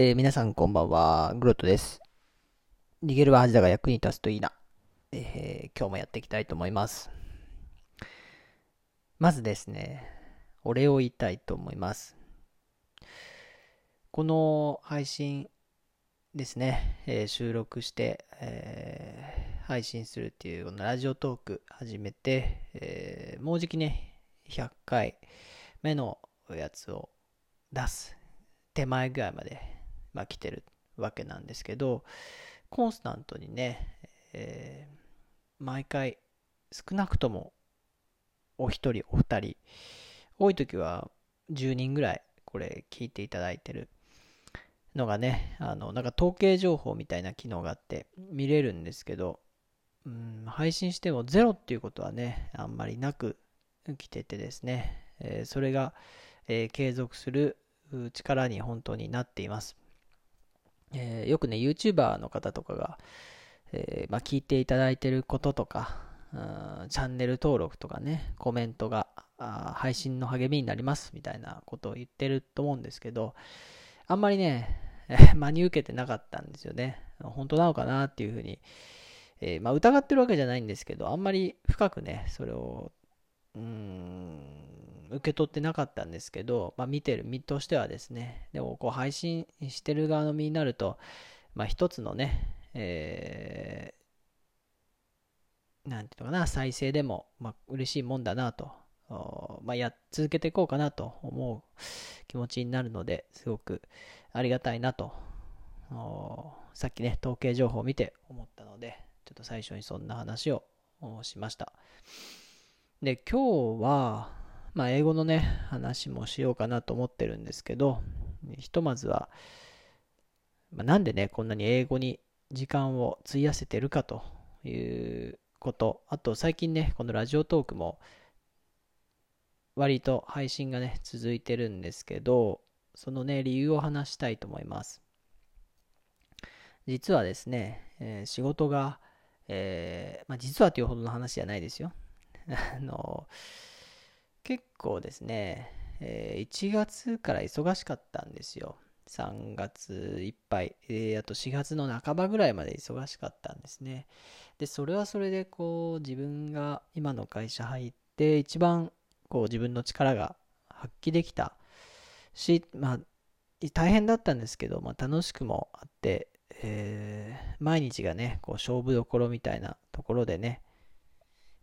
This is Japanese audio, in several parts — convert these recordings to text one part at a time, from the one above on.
えー皆さんこんばんは、グロットです。逃げるは恥だが役に立つといいな。えー今日もやっていきたいと思います。まずですね、お礼を言いたいと思います。この配信ですね、えー収録して、えー配信するっていうこのラジオトーク始めて、えもうじきね、100回目のやつを出す手前ぐらいまで、まあ、来てるわけなんですけど、コンスタントにね、えー毎回少なくともお一人、お二人、多い時は10人ぐらいこれ聞いていただいてるのがね、あの、なんか統計情報みたいな機能があって見れるんですけど、うん、配信してもゼロっていうことはね、あんまりなく来ててですね、えーそれが、えー継続する力に本当になっています。えーよくね、YouTuber の方とかが、えーまあ、聞いていただいてることとか、チャンネル登録とかね、コメントが配信の励みになりますみたいなことを言ってると思うんですけど、あんまりね、真に受けてなかったんですよね。本当なのかなっていうふうに、えーまあ、疑ってるわけじゃないんですけど、あんまり深くね、それを、うん、受け取ってなかったんですけど、まあ、見てる身としてはですね、でもこう配信してる側の身になると、まあ、一つのね、えーていうのかな、再生でも、まあ、嬉しいもんだなと、まあ、や続けていこうかなと思う気持ちになるので、すごくありがたいなと、さっきね、統計情報を見て思ったので、ちょっと最初にそんな話をしました。で、今日は、まあ、英語のね、話もしようかなと思ってるんですけど、ひとまずは、まあ、なんでね、こんなに英語に時間を費やせてるかということ、あと最近ね、このラジオトークも、割と配信がね、続いてるんですけど、そのね、理由を話したいと思います。実はですね、えー仕事が、えーまあ、実はというほどの話じゃないですよ。あの、結構ですね、えー1月から忙しかったんですよ。3月いっぱい、えーあと4月の半ばぐらいまで忙しかったんですね。で、それはそれでこう自分が今の会社入って一番こう自分の力が発揮できたし、まあ、大変だったんですけど、まあ、楽しくもあって、えー毎日がね、こう勝負どころみたいなところでね、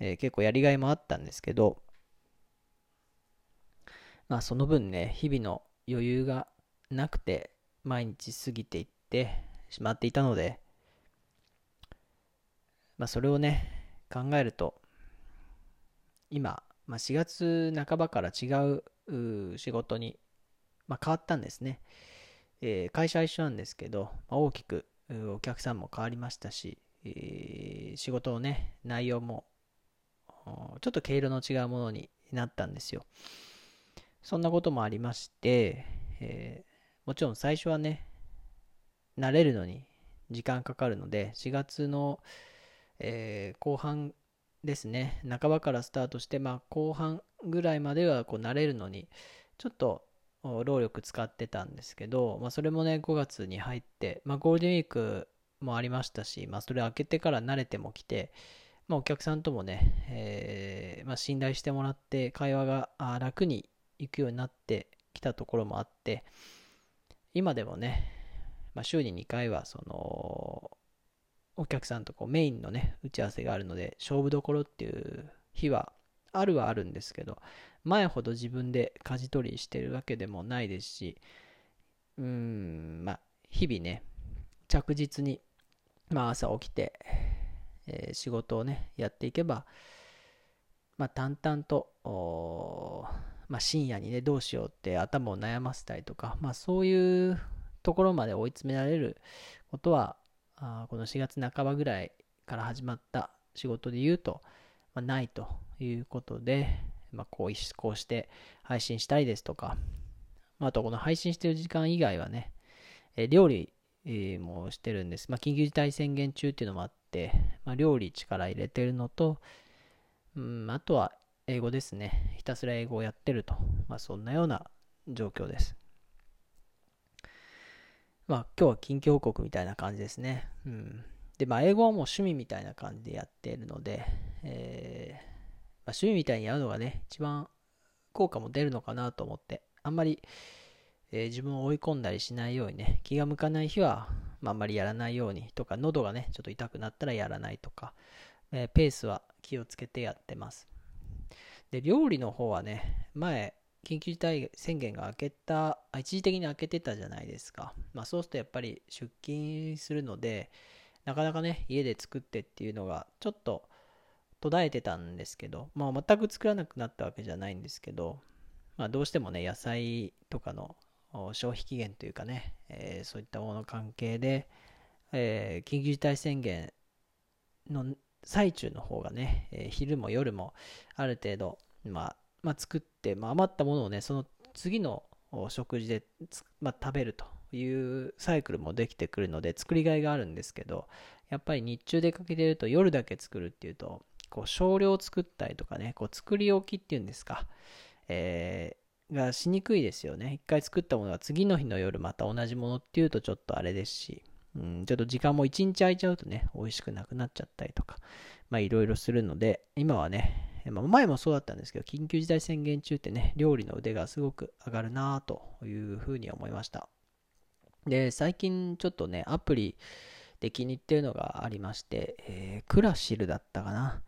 えー結構やりがいもあったんですけど、まあその分ね、日々の余裕がなくて、毎日過ぎていってしまっていたので、まあそれをね、考えると、今、まあ、4月半ばから違う仕事に、まあ、変わったんですね。えー会社は一緒なんですけど、まあ大きくお客さんも変わりましたし、えー仕事のね、内容もちょっと毛色の違うものになったんですよ。そんなこともありまして、えーもちろん最初はね、慣れるのに時間かかるので、4月の、えー後半ですね、半ばからスタートして、まあ、後半ぐらいまではこう慣れるのに、ちょっと労力使ってたんですけど、まあ、それもね、5月に入って、まあ、ゴールデンウィークもありましたし、まあ、それ明けてから慣れてもきて、まあ、お客さんともね、えーまあ、信頼してもらって会話があー楽にいくようになってきたところもあって今でもね、まあ、週に2回はそのお客さんとこうメインのね打ち合わせがあるので勝負どころっていう日はあるはあるんですけど前ほど自分で舵取りしてるわけでもないですしうんまあ日々ね着実にまあ朝起きてえー仕事をね、やっていけば、まあ、淡々と、まあ、深夜にね、どうしようって頭を悩ませたりとか、まあ、そういうところまで追い詰められることは、あこの4月半ばぐらいから始まった仕事で言うと、まあ、ないということで、まあ、こうこうして配信したりですとか、まあ、とこの配信してる時間以外はね、え料理もしてるんです。まあ、緊急事態宣言中っていうのもあって、まあ、料理力入れてるのと、うん、あとは英語ですね。ひたすら英語をやってると。まあ、そんなような状況です。まあ今日は近況報告みたいな感じですね。うん。で、まあ英語はもう趣味みたいな感じでやっているので、えー、まあ、趣味みたいにやるのがね、一番効果も出るのかなと思って、あんまり、えー、自分を追い込んだりしないようにね、気が向かない日は、まあ、あんまりやらないようにとか、喉がね、ちょっと痛くなったらやらないとか、えー、ペースは気をつけてやってます。で、料理の方はね、前、緊急事態宣言が明けた、一時的に明けてたじゃないですか。まあそうするとやっぱり出勤するので、なかなかね、家で作ってっていうのがちょっと途絶えてたんですけど、まあ全く作らなくなったわけじゃないんですけど、まあどうしてもね、野菜とかの消費期限というかね、えー、そういったものの関係で、えー、緊急事態宣言の最中の方がね、えー、昼も夜もある程度、まあ、まあ、作って、まあ、余ったものをね、その次の食事で、まあ、食べるというサイクルもできてくるので、作りがいがあるんですけど、やっぱり日中出かけてると夜だけ作るっていうと、こう少量作ったりとかね、こう作り置きっていうんですか、えー、がしにくいですよね。一回作ったものが次の日の夜また同じものっていうとちょっとあれですし、うん、ちょっと時間も一日空いちゃうとね、美味しくなくなっちゃったりとか、まあいろいろするので、今はね、まあ、前もそうだったんですけど、緊急事態宣言中ってね、料理の腕がすごく上がるなというふうに思いました。で、最近ちょっとね、アプリで気に入ってるのがありまして、えー、クラシルだったかな。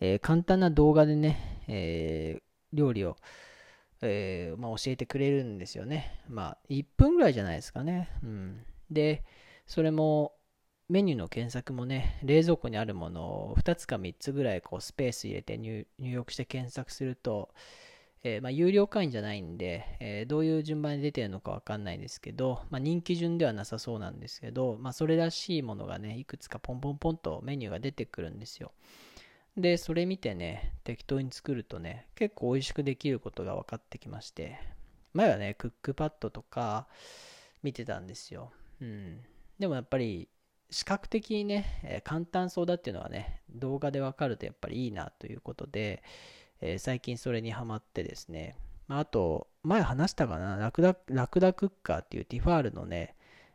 えー、簡単な動画でね、えー、料理を、えー、まあ、教えてくれるんですよね。まあ、1分ぐらいじゃないですかね。うん。で、それも、メニューの検索もね、冷蔵庫にあるものを2つか3つぐらいこうスペース入れて入力して検索すると、えー、まあ、有料会員じゃないんで、えー、どういう順番に出てるのかわかんないですけど、まあ、人気順ではなさそうなんですけど、まあ、それらしいものがね、いくつかポンポンポンとメニューが出てくるんですよ。で、それ見てね、適当に作るとね、結構美味しくできることが分かってきまして、前はね、クックパッドとか見てたんですよ。うん。でもやっぱり、視覚的にね、え簡単そうだっていうのはね、動画で分かるとやっぱりいいなということで、えー、最近それにハマってですね、まあ、あと、前話したかな、ラクダ、ラクダクッカーっていうティファールのね、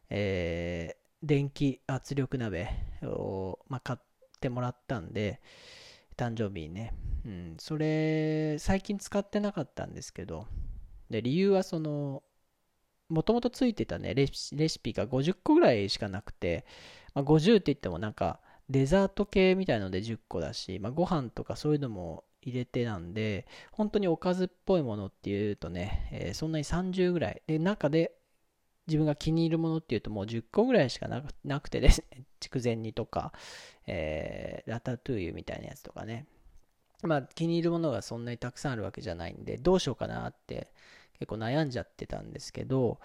えー、電気圧力鍋を、まあ、買ってもらったんで、誕生日にね。うん、それ、最近使ってなかったんですけど、で、理由はその、もともとついてたねレシ、ピが50個ぐらいしかなくて、まあ、50って言ってもなんか、デザート系みたいので10個だし、まあ、ご飯とかそういうのも入れてなんで、本当におかずっぽいものっていうとね、えー、そんなに30ぐらい。で、中で自分が気に入るものっていうともう10個ぐらいしかなくてですね、筑前煮とか、えー、ラタトゥーユみたいなやつとかね。まあ気に入るものがそんなにたくさんあるわけじゃないんで、どうしようかなって結構悩んじゃってたんですけど、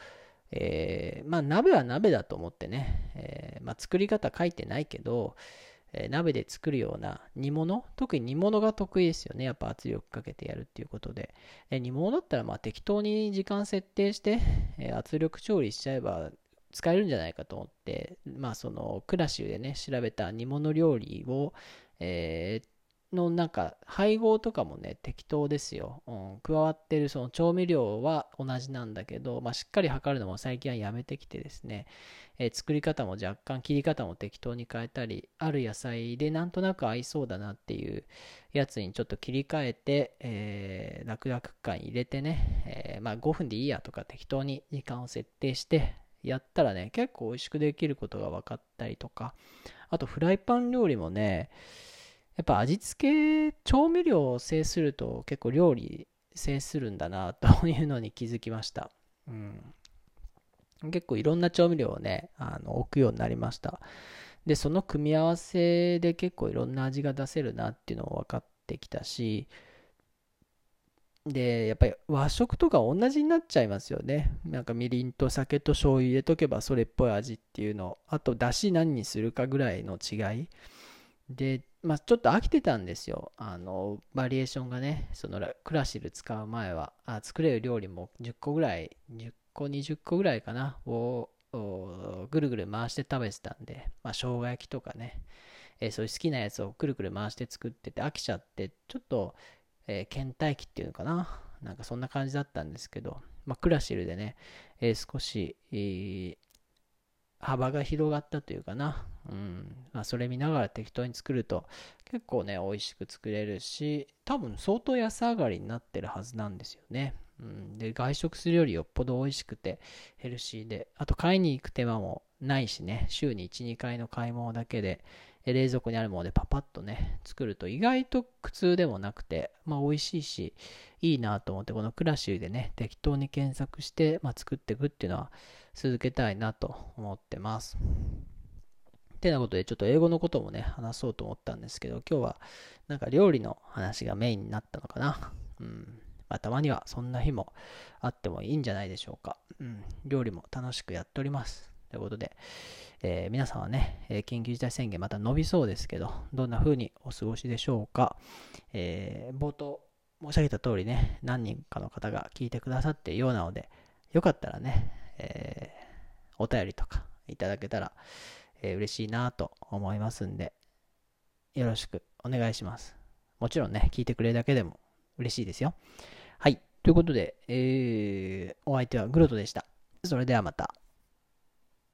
えー、まあ鍋は鍋だと思ってね、えー、まあ作り方書いてないけど、えー、鍋で作るような煮物特に煮物が得意ですよね。やっぱ圧力かけてやるっていうことで。え煮物だったらまあ適当に時間設定して、え圧力調理しちゃえば使えるんじゃないかと思って、まあそのクラシュでね、調べた煮物料理を、えー、のなんか配合とかもね適当ですよ、うん、加わってるその調味料は同じなんだけど、まあ、しっかり測るのも最近はやめてきてですね、えー、作り方も若干切り方も適当に変えたりある野菜でなんとなく合いそうだなっていうやつにちょっと切り替えて、えー、楽々感入れてね、えー、まあ5分でいいやとか適当に時間を設定してやったらね結構美味しくできることが分かったりとか。あとフライパン料理もねやっぱ味付け、調味料を制すると結構料理制するんだなというのに気づきました。うん。結構いろんな調味料をね、あの置くようになりました。で、その組み合わせで結構いろんな味が出せるなっていうのも分かってきたし、で、やっぱり和食とか同じになっちゃいますよね。なんかみりんと酒と醤油入れとけばそれっぽい味っていうの。あと、だし何にするかぐらいの違い。で、まあ、ちょっと飽きてたんですよ。あの、バリエーションがね、そのクラシル使う前は、あ作れる料理も10個ぐらい、10個、20個ぐらいかな、をぐるぐる回して食べてたんで、まあ、生姜焼きとかね、えー、そういう好きなやつをくるくる回して作ってて飽きちゃって、ちょっと、えー、倦怠期っていうのかな、なんかそんな感じだったんですけど、まあ、クラシルでね、えー、少し、えー、幅が広がったというかな。うん。まあ、それ見ながら適当に作ると、結構ね、美味しく作れるし、多分相当安上がりになってるはずなんですよね。うん。で、外食するよりよっぽど美味しくて、ヘルシーで、あと買いに行く手間もないしね、週に1、2回の買い物だけで、冷蔵庫にあるものでパパッとね、作ると意外と苦痛でもなくて、まあ美味しいし、いいなと思って、このクラシュでね、適当に検索して、まあ、作っていくっていうのは続けたいなと思ってます。てなことで、ちょっと英語のこともね、話そうと思ったんですけど、今日はなんか料理の話がメインになったのかな。うん。まあ、たまにはそんな日もあってもいいんじゃないでしょうか。うん。料理も楽しくやっております。ということで、えー、皆さんはね、え緊急事態宣言また伸びそうですけど、どんな風にお過ごしでしょうか。えー、冒頭申し上げた通りね、何人かの方が聞いてくださっているようなので、よかったらね、え、お便りとかいただけたら、え、嬉しいなと思いますんで、よろしくお願いします。もちろんね、聞いてくれるだけでも嬉しいですよ。はい。ということで、えー、お相手はグロトでした。それではまた。